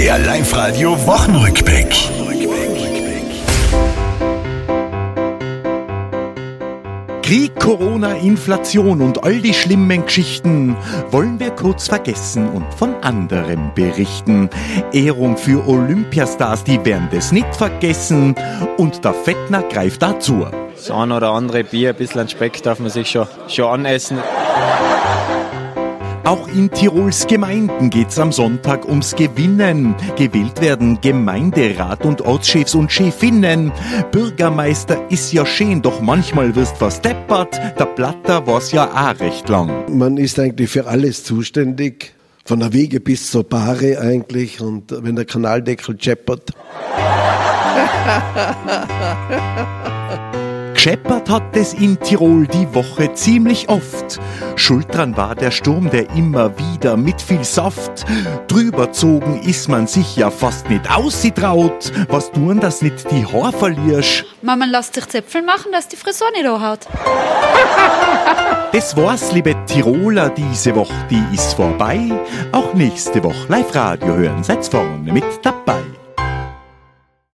Der Live-Radio Wochenrückblick. Krieg, Corona, Inflation und all die schlimmen Geschichten wollen wir kurz vergessen und von anderem berichten. Ehrung für Olympiastars, die werden das nicht vergessen und der Fettner greift dazu. Das ein oder andere Bier, ein bisschen Speck darf man sich schon, schon anessen. Auch in Tirols Gemeinden geht's am Sonntag ums Gewinnen. Gewählt werden Gemeinderat und Ortschefs und Chefinnen. Bürgermeister ist ja schön, doch manchmal wirst versteppert. Der Platter war's ja auch recht lang. Man ist eigentlich für alles zuständig. Von der Wege bis zur Bahre eigentlich. Und wenn der Kanaldeckel scheppert. Gescheppert hat es in Tirol die Woche ziemlich oft. Schuld dran war der Sturm, der immer wieder mit viel Saft drüberzogen ist man sich ja fast nicht ausgetraut. Was tun, dass nicht die Haar verlierst? Mama lässt sich Zäpfel machen, dass die Frisur nicht anhaut. Das war's, liebe Tiroler, diese Woche, die ist vorbei. Auch nächste Woche Live-Radio hören, seid vorne mit dabei.